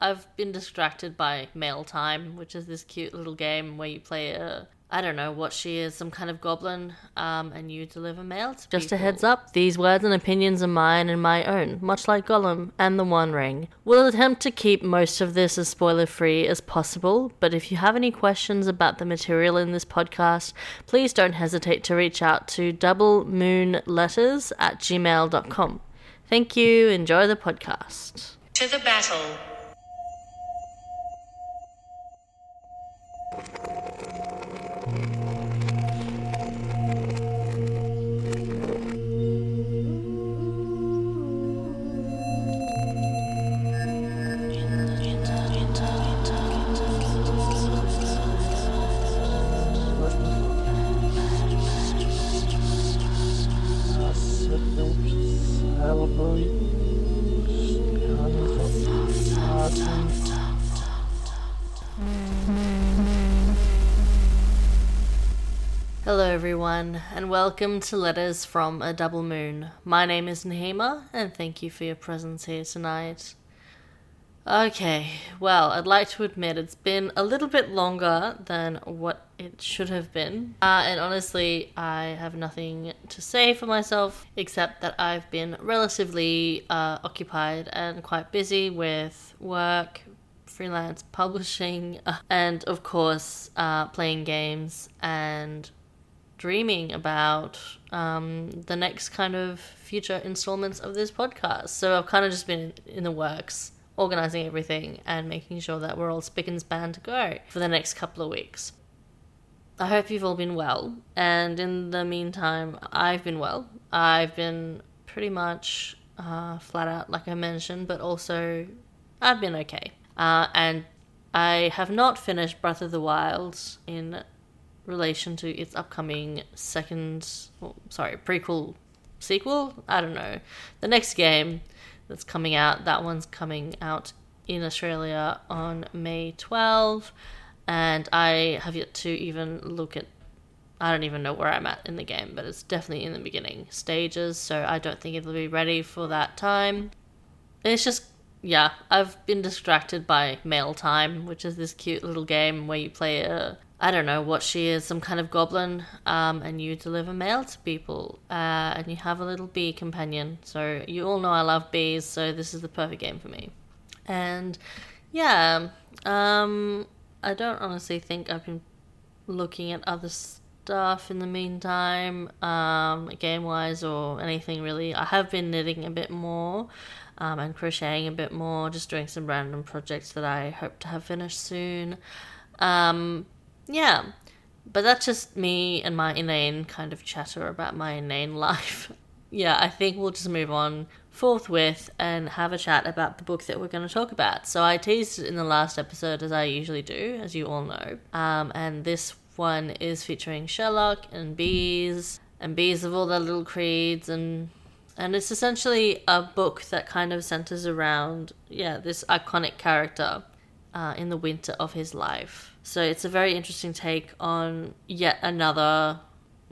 I've been distracted by Mail Time, which is this cute little game where you play a I don't know what she is, some kind of goblin, um, and you deliver mail to Just a heads up, these words and opinions are mine and my own, much like Gollum and the One Ring. We'll attempt to keep most of this as spoiler free as possible, but if you have any questions about the material in this podcast, please don't hesitate to reach out to doublemoonletters at gmail.com. Thank you, enjoy the podcast. To the battle. Hello, everyone, and welcome to Letters from a Double Moon. My name is Nahima, and thank you for your presence here tonight. Okay, well, I'd like to admit it's been a little bit longer than what it should have been. Uh, and honestly, I have nothing to say for myself except that I've been relatively uh, occupied and quite busy with work, freelance publishing, uh, and of course, uh, playing games and dreaming about um, the next kind of future installments of this podcast. So I've kind of just been in the works, organizing everything and making sure that we're all spick and span to go for the next couple of weeks. I hope you've all been well, and in the meantime, I've been well. I've been pretty much uh, flat out, like I mentioned, but also I've been okay. Uh, and I have not finished Breath of the Wild in relation to its upcoming second, well, sorry, prequel, sequel. I don't know. The next game that's coming out. That one's coming out in Australia on May 12, and I have yet to even look at. I don't even know where I'm at in the game, but it's definitely in the beginning stages, so I don't think it'll be ready for that time. It's just yeah, I've been distracted by Mail Time, which is this cute little game where you play a I don't know what she is, some kind of goblin, um, and you deliver mail to people, uh, and you have a little bee companion. So you all know I love bees, so this is the perfect game for me. And yeah, um, I don't honestly think I've been looking at other stuff in the meantime, um, game wise or anything really. I have been knitting a bit more um, and crocheting a bit more, just doing some random projects that I hope to have finished soon. Um, yeah, but that's just me and my inane kind of chatter about my inane life. yeah, I think we'll just move on forthwith and have a chat about the book that we're going to talk about. So I teased it in the last episode, as I usually do, as you all know. Um, and this one is featuring Sherlock and bees and bees of all their little creeds and and it's essentially a book that kind of centers around yeah this iconic character uh, in the winter of his life. So it's a very interesting take on yet another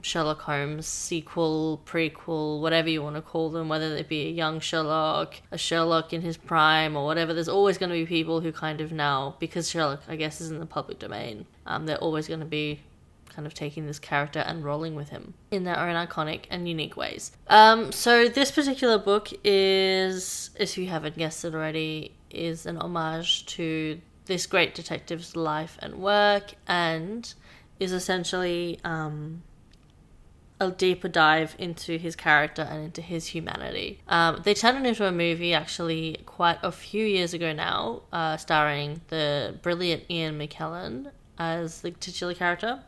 Sherlock Holmes sequel, prequel, whatever you want to call them, whether it be a young Sherlock, a Sherlock in his prime, or whatever. There's always going to be people who kind of now, because Sherlock, I guess, is in the public domain, um, they're always going to be kind of taking this character and rolling with him in their own iconic and unique ways. Um, so this particular book is, if you haven't guessed it already, is an homage to this great detective's life and work, and is essentially um, a deeper dive into his character and into his humanity. Um, they turned it into a movie actually quite a few years ago now, uh, starring the brilliant Ian McKellen as the titular character.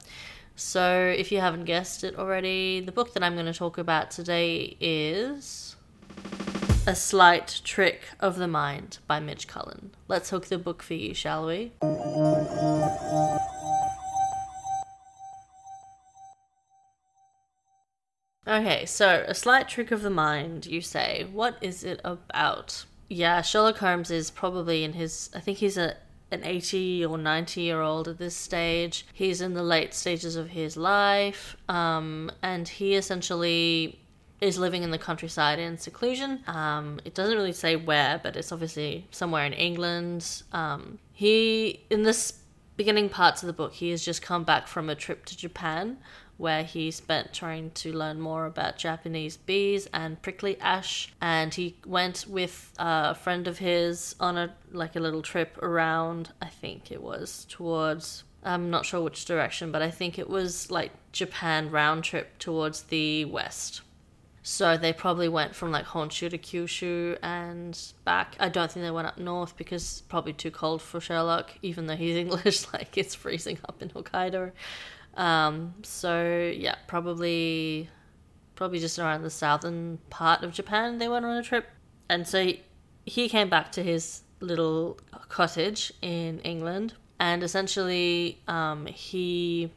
So, if you haven't guessed it already, the book that I'm going to talk about today is A Slight Trick of the Mind by Mitch Cullen. Let's hook the book for you, shall we? Okay, so A Slight Trick of the Mind, you say. What is it about? Yeah, Sherlock Holmes is probably in his. I think he's a an 80 or 90 year old at this stage. He's in the late stages of his life, um, and he essentially is living in the countryside in seclusion. Um, it doesn't really say where, but it's obviously somewhere in England. Um, he, in this beginning parts of the book, he has just come back from a trip to Japan where he spent trying to learn more about Japanese bees and prickly ash. And he went with a friend of his on a like a little trip around. I think it was towards. I'm not sure which direction, but I think it was like Japan round trip towards the west. So they probably went from like Honshu to Kyushu and back. I don't think they went up north because it's probably too cold for Sherlock, even though he's English, like it's freezing up in Hokkaido. Um, so yeah, probably probably just around the southern part of Japan they went on a trip. And so he, came back to his little cottage in England and essentially um, he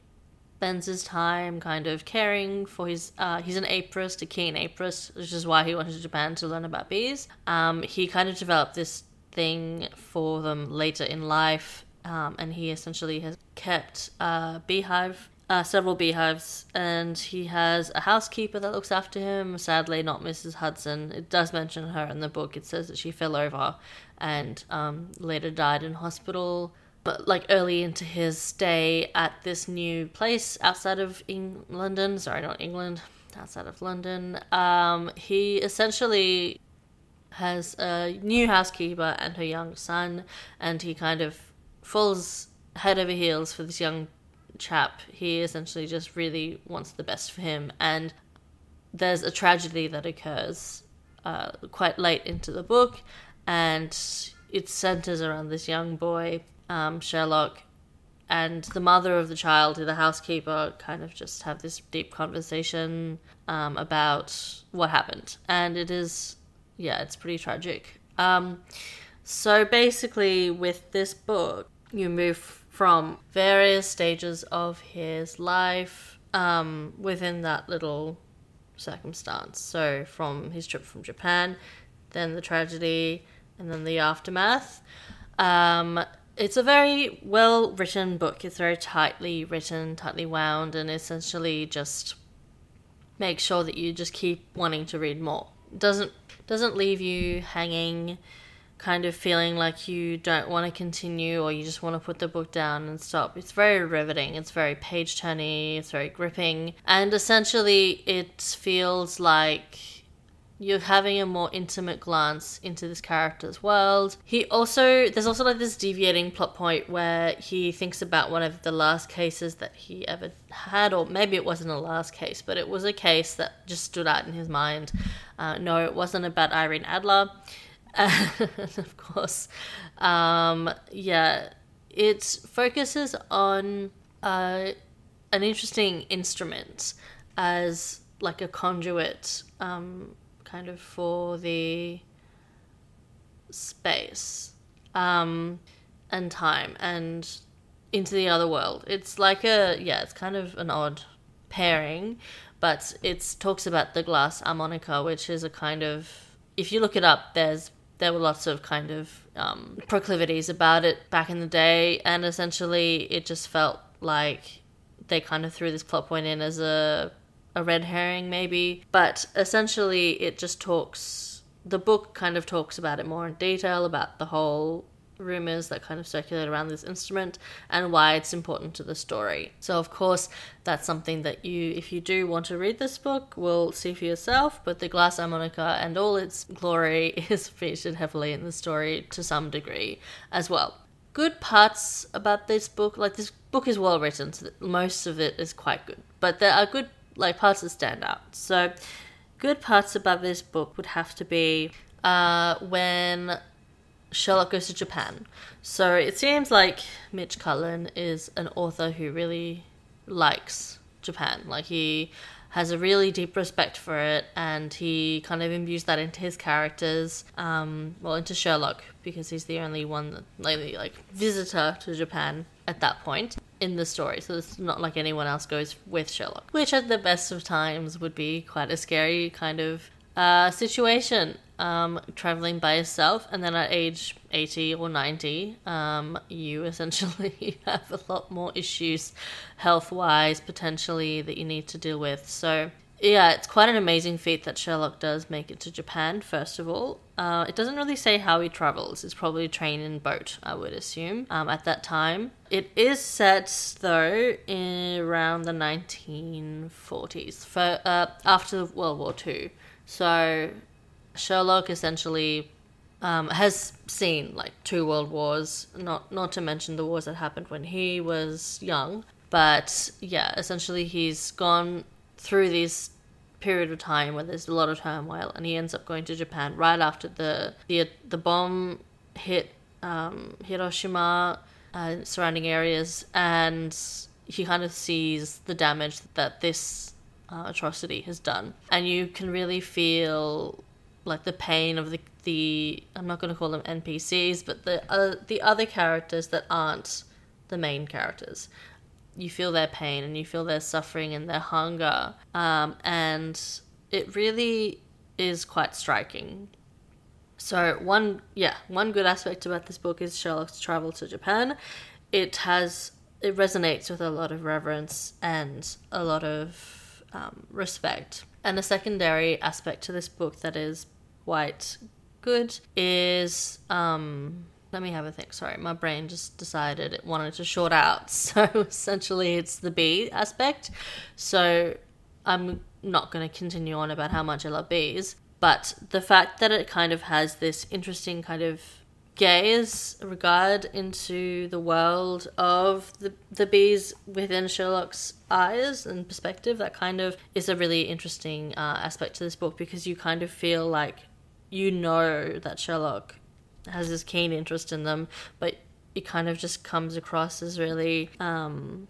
spends his time kind of caring for his uh, he's an apiarist a keen apiarist which is why he went to japan to learn about bees um, he kind of developed this thing for them later in life um, and he essentially has kept a beehive uh, several beehives, and he has a housekeeper that looks after him. Sadly, not Mrs. Hudson. It does mention her in the book. It says that she fell over and um, later died in hospital. But like early into his stay at this new place outside of Eng- London, sorry, not England, outside of London, um, he essentially has a new housekeeper and her young son, and he kind of falls head over heels for this young chap. He essentially just really wants the best for him, and there's a tragedy that occurs uh, quite late into the book, and it centers around this young boy, um, Sherlock, and the mother of the child, the housekeeper, kind of just have this deep conversation um, about what happened, and it is, yeah, it's pretty tragic. Um, so basically, with this book, you move from various stages of his life um, within that little circumstance. So, from his trip from Japan, then the tragedy, and then the aftermath. Um, it's a very well written book. It's very tightly written, tightly wound, and essentially just makes sure that you just keep wanting to read more. doesn't doesn't leave you hanging kind of feeling like you don't want to continue or you just want to put the book down and stop. It's very riveting, it's very page turny, it's very gripping, and essentially it feels like you're having a more intimate glance into this character's world. He also, there's also like this deviating plot point where he thinks about one of the last cases that he ever had, or maybe it wasn't a last case, but it was a case that just stood out in his mind. Uh, no, it wasn't about Irene Adler. of course, um, yeah, it focuses on uh, an interesting instrument as like a conduit, um, kind of for the space um, and time and into the other world. It's like a yeah, it's kind of an odd pairing, but it talks about the glass harmonica, which is a kind of if you look it up, there's there were lots of kind of um, proclivities about it back in the day, and essentially it just felt like they kind of threw this plot point in as a a red herring, maybe. But essentially, it just talks. The book kind of talks about it more in detail about the whole rumors that kind of circulate around this instrument and why it's important to the story. So, of course, that's something that you, if you do want to read this book, will see for yourself. But the glass harmonica and all its glory is featured heavily in the story to some degree as well. Good parts about this book, like this book is well written, so most of it is quite good. But there are good like parts that stand out. So, good parts about this book would have to be uh, when Sherlock goes to Japan. So it seems like Mitch Cullen is an author who really likes Japan. Like he has a really deep respect for it, and he kind of imbues that into his characters. Um, well, into Sherlock because he's the only one that, like, like visitor to Japan at that point in the story. So it's not like anyone else goes with Sherlock, which at the best of times would be quite a scary kind of uh, situation um, traveling by yourself, and then at age 80 or 90, um, you essentially have a lot more issues health wise, potentially, that you need to deal with. So yeah, it's quite an amazing feat that Sherlock does make it to Japan, first of all. Uh, it doesn't really say how he travels. It's probably train and boat, I would assume, um, at that time. It is set, though, in around the 1940s, for, uh, after World War II. So Sherlock essentially um, has seen like two world wars, not not to mention the wars that happened when he was young. But yeah, essentially he's gone through this period of time where there's a lot of turmoil, and he ends up going to Japan right after the the the bomb hit um, Hiroshima uh, surrounding areas, and he kind of sees the damage that this uh, atrocity has done, and you can really feel like the pain of the the I'm not going to call them NPCs, but the uh, the other characters that aren't the main characters. You feel their pain and you feel their suffering and their hunger, um, and it really is quite striking. So one, yeah, one good aspect about this book is Sherlock's travel to Japan. It has it resonates with a lot of reverence and a lot of um, respect. And a secondary aspect to this book that is quite good is um let me have a think. Sorry, my brain just decided it wanted to short out. So essentially, it's the bee aspect. So I'm not going to continue on about how much I love bees, but the fact that it kind of has this interesting kind of gaze regard into the world of the the bees within Sherlock's eyes and perspective that kind of is a really interesting uh, aspect to this book because you kind of feel like you know that Sherlock has this keen interest in them, but it kind of just comes across as really um,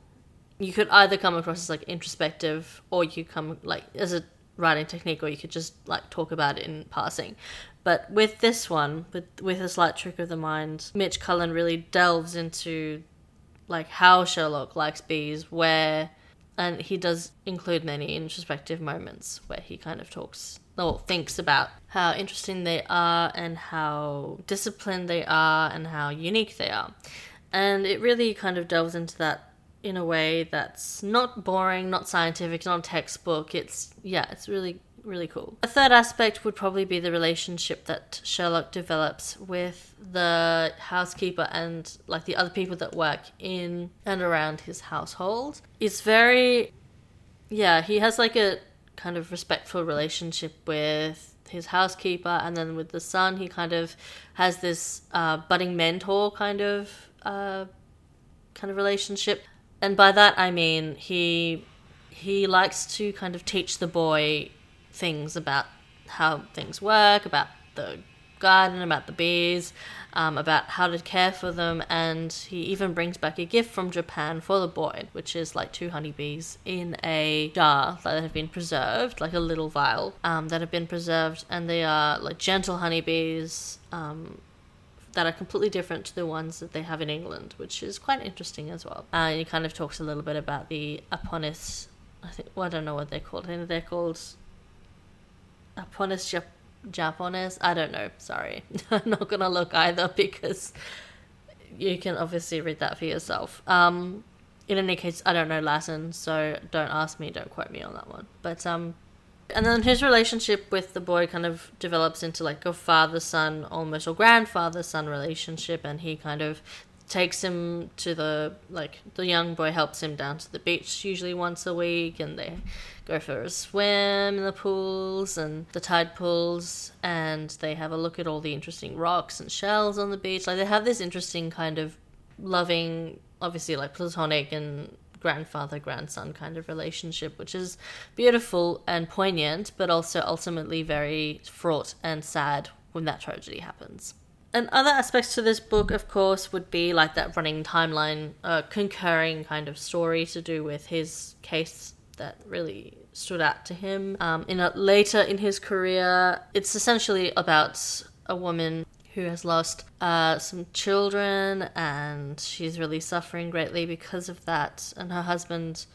you could either come across as like introspective or you come like as a writing technique or you could just like talk about it in passing. But with this one with with a slight trick of the mind mitch cullen really delves into like how sherlock likes bees where and he does include many introspective moments where he kind of talks or thinks about how interesting they are and how disciplined they are and how unique they are. And it really kind of delves into that in a way that's not boring, not scientific, not textbook. It's, yeah, it's really, really cool. A third aspect would probably be the relationship that Sherlock develops with the housekeeper and like the other people that work in and around his household. It's very, yeah, he has like a kind of respectful relationship with his housekeeper, and then with the son, he kind of has this uh, budding mentor kind of uh, kind of relationship. And by that I mean he he likes to kind of teach the boy things about how things work, about the garden, about the bees, um, about how to care for them, and he even brings back a gift from Japan for the boy, which is like two honeybees in a jar that have been preserved, like a little vial um, that have been preserved, and they are like gentle honeybees. Um, that are completely different to the ones that they have in England, which is quite interesting as well. Uh, and he kind of talks a little bit about the Aponis, I think, well, I don't know what they're called. I think they're called Aponis Jap- Japanese. I don't know. Sorry, I'm not gonna look either because you can obviously read that for yourself. Um, in any case, I don't know Latin, so don't ask me. Don't quote me on that one. But um, and then his relationship with the boy kind of develops into like a father son almost or grandfather son relationship, and he kind of takes him to the like the young boy helps him down to the beach usually once a week and they go for a swim in the pools and the tide pools and they have a look at all the interesting rocks and shells on the beach. Like they have this interesting kind of loving obviously like platonic and grandfather grandson kind of relationship which is beautiful and poignant but also ultimately very fraught and sad when that tragedy happens and other aspects to this book, of course, would be like that running timeline, uh, concurring kind of story to do with his case that really stood out to him. Um, in a, later in his career, it's essentially about a woman who has lost uh, some children and she's really suffering greatly because of that. And her husband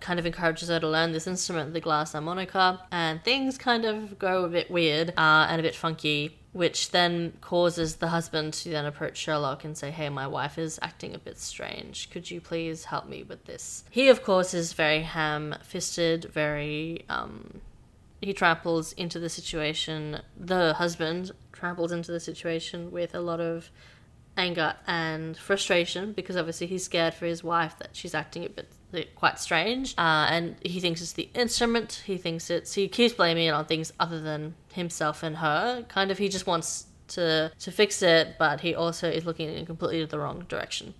kind of encourages her to learn this instrument, the glass harmonica, and things kind of go a bit weird uh, and a bit funky which then causes the husband to then approach Sherlock and say, Hey, my wife is acting a bit strange. Could you please help me with this? He, of course, is very ham fisted, very. Um, he tramples into the situation. The husband tramples into the situation with a lot of anger and frustration because obviously he's scared for his wife that she's acting a bit quite strange. Uh, and he thinks it's the instrument. He thinks it's he keeps blaming it on things other than himself and her. Kind of he just wants to to fix it but he also is looking in completely the wrong direction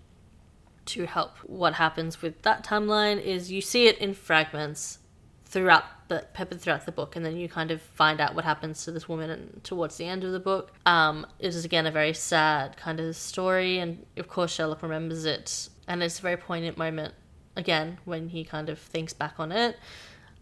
to help. What happens with that timeline is you see it in fragments throughout the peppered throughout the book, and then you kind of find out what happens to this woman and towards the end of the book. Um, it is again a very sad kind of story, and of course Sherlock remembers it, and it's a very poignant moment again when he kind of thinks back on it.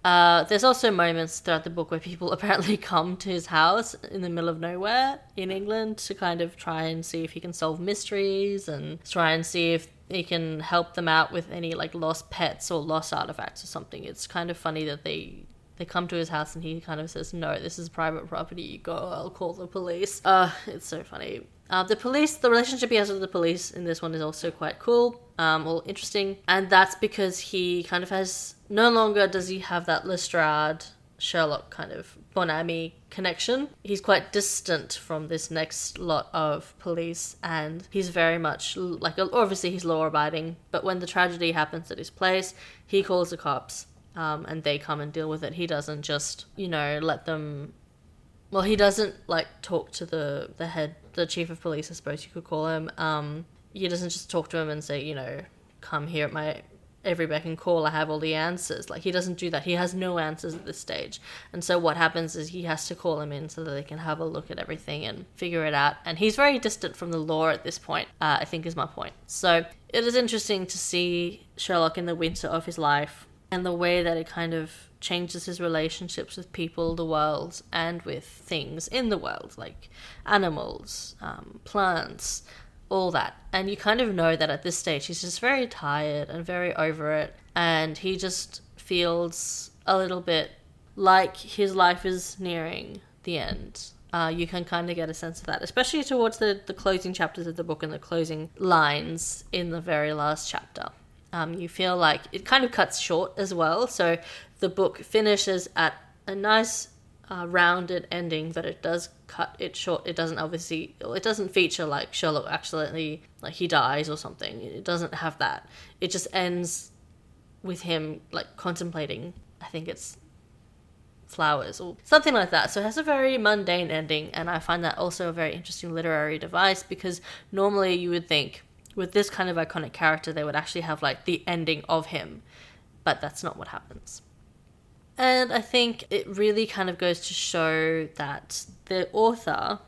Uh, there's also moments throughout the book where people apparently come to his house in the middle of nowhere in England to kind of try and see if he can solve mysteries and try and see if he can help them out with any like lost pets or lost artifacts or something. It's kind of funny that they they come to his house and he kind of says, "No, this is private property. You go. I'll call the police." Uh, it's so funny. Uh, the police, the relationship he has with the police in this one is also quite cool, um, or interesting, and that's because he kind of has no longer does he have that Lestrade Sherlock kind of Bonamy connection. He's quite distant from this next lot of police, and he's very much like obviously he's law abiding, but when the tragedy happens at his place, he calls the cops, um, and they come and deal with it. He doesn't just you know let them. Well, he doesn't like talk to the the head, the chief of police, I suppose you could call him. Um, he doesn't just talk to him and say, you know, come here at my every beck and call, I have all the answers. Like he doesn't do that. He has no answers at this stage. And so what happens is he has to call him in so that they can have a look at everything and figure it out. And he's very distant from the law at this point, uh, I think is my point. So it is interesting to see Sherlock in the winter of his life and the way that it kind of changes his relationships with people, the world, and with things in the world, like animals, um, plants, all that. And you kind of know that at this stage he's just very tired and very over it. And he just feels a little bit like his life is nearing the end. Uh, you can kind of get a sense of that, especially towards the, the closing chapters of the book and the closing lines in the very last chapter. Um, you feel like it kind of cuts short as well. So the book finishes at a nice uh, rounded ending, but it does cut it short. It doesn't obviously, it doesn't feature like Sherlock accidentally, like he dies or something. It doesn't have that. It just ends with him like contemplating. I think it's flowers or something like that. So it has a very mundane ending, and I find that also a very interesting literary device because normally you would think with this kind of iconic character they would actually have like the ending of him, but that's not what happens. And I think it really kind of goes to show that the author,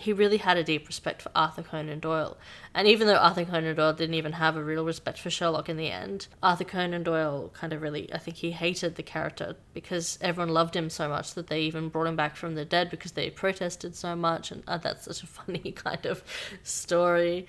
he really had a deep respect for Arthur Conan Doyle. And even though Arthur Conan Doyle didn't even have a real respect for Sherlock in the end, Arthur Conan Doyle kind of really, I think he hated the character because everyone loved him so much that they even brought him back from the dead because they protested so much. And uh, that's such a funny kind of story.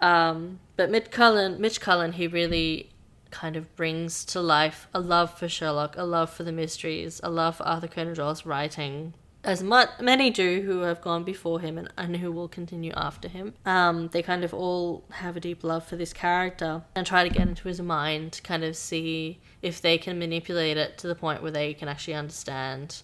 Um, but Mitch Cullen, Mitch Cullen, he really kind of brings to life a love for Sherlock, a love for the mysteries, a love for Arthur Conan Doyle's writing, as many do who have gone before him and, and who will continue after him. Um, they kind of all have a deep love for this character and try to get into his mind, to kind of see if they can manipulate it to the point where they can actually understand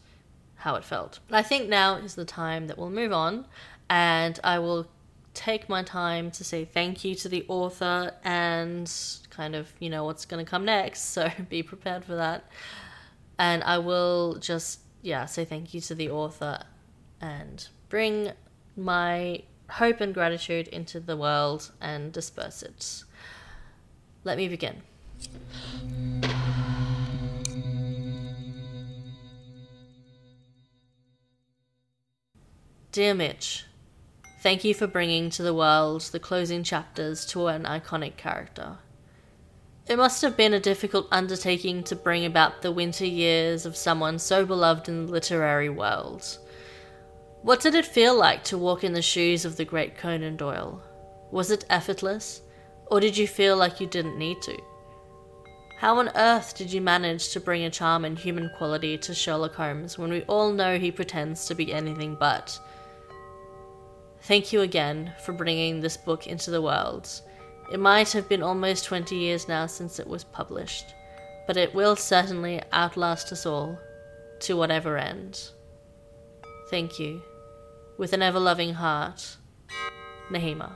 how it felt. But I think now is the time that we'll move on and I will take my time to say thank you to the author and kind of, you know, what's going to come next. So be prepared for that. And I will just, yeah, say thank you to the author and bring my hope and gratitude into the world and disperse it. Let me begin. Dear Mitch, thank you for bringing to the world the closing chapters to an iconic character. It must have been a difficult undertaking to bring about the winter years of someone so beloved in the literary world. What did it feel like to walk in the shoes of the great Conan Doyle? Was it effortless, or did you feel like you didn't need to? How on earth did you manage to bring a charm and human quality to Sherlock Holmes when we all know he pretends to be anything but? Thank you again for bringing this book into the world. It might have been almost 20 years now since it was published, but it will certainly outlast us all, to whatever end. Thank you. With an ever loving heart, Nahima.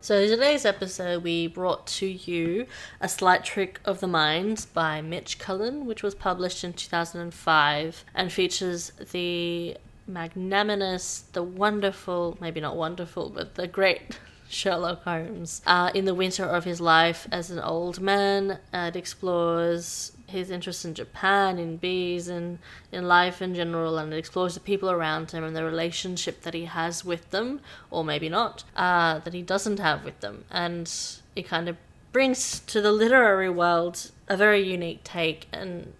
So, today's episode, we brought to you A Slight Trick of the Mind by Mitch Cullen, which was published in 2005 and features the magnanimous, the wonderful, maybe not wonderful, but the great Sherlock Holmes uh, in the winter of his life as an old man. Uh, it explores his interest in Japan, in bees, and in life in general, and it explores the people around him and the relationship that he has with them, or maybe not, uh, that he doesn't have with them. And it kind of brings to the literary world a very unique take and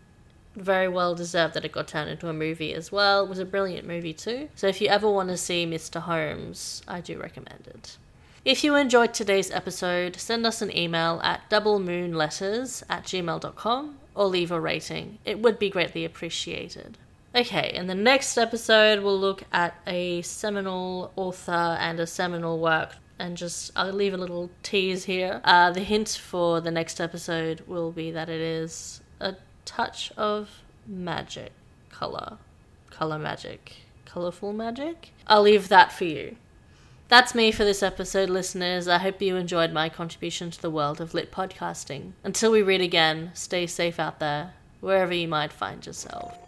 very well deserved that it got turned into a movie as well. It was a brilliant movie too. So if you ever want to see Mr. Holmes, I do recommend it. If you enjoyed today's episode, send us an email at doublemoonletters at gmail.com or leave a rating. It would be greatly appreciated. Okay, in the next episode, we'll look at a seminal author and a seminal work. And just, I'll leave a little tease here. Uh, the hint for the next episode will be that it is touch of magic color. Color magic. Colorful magic? I'll leave that for you. That's me for this episode, listeners. I hope you enjoyed my contribution to the world of lit podcasting. Until we read again, stay safe out there, wherever you might find yourself.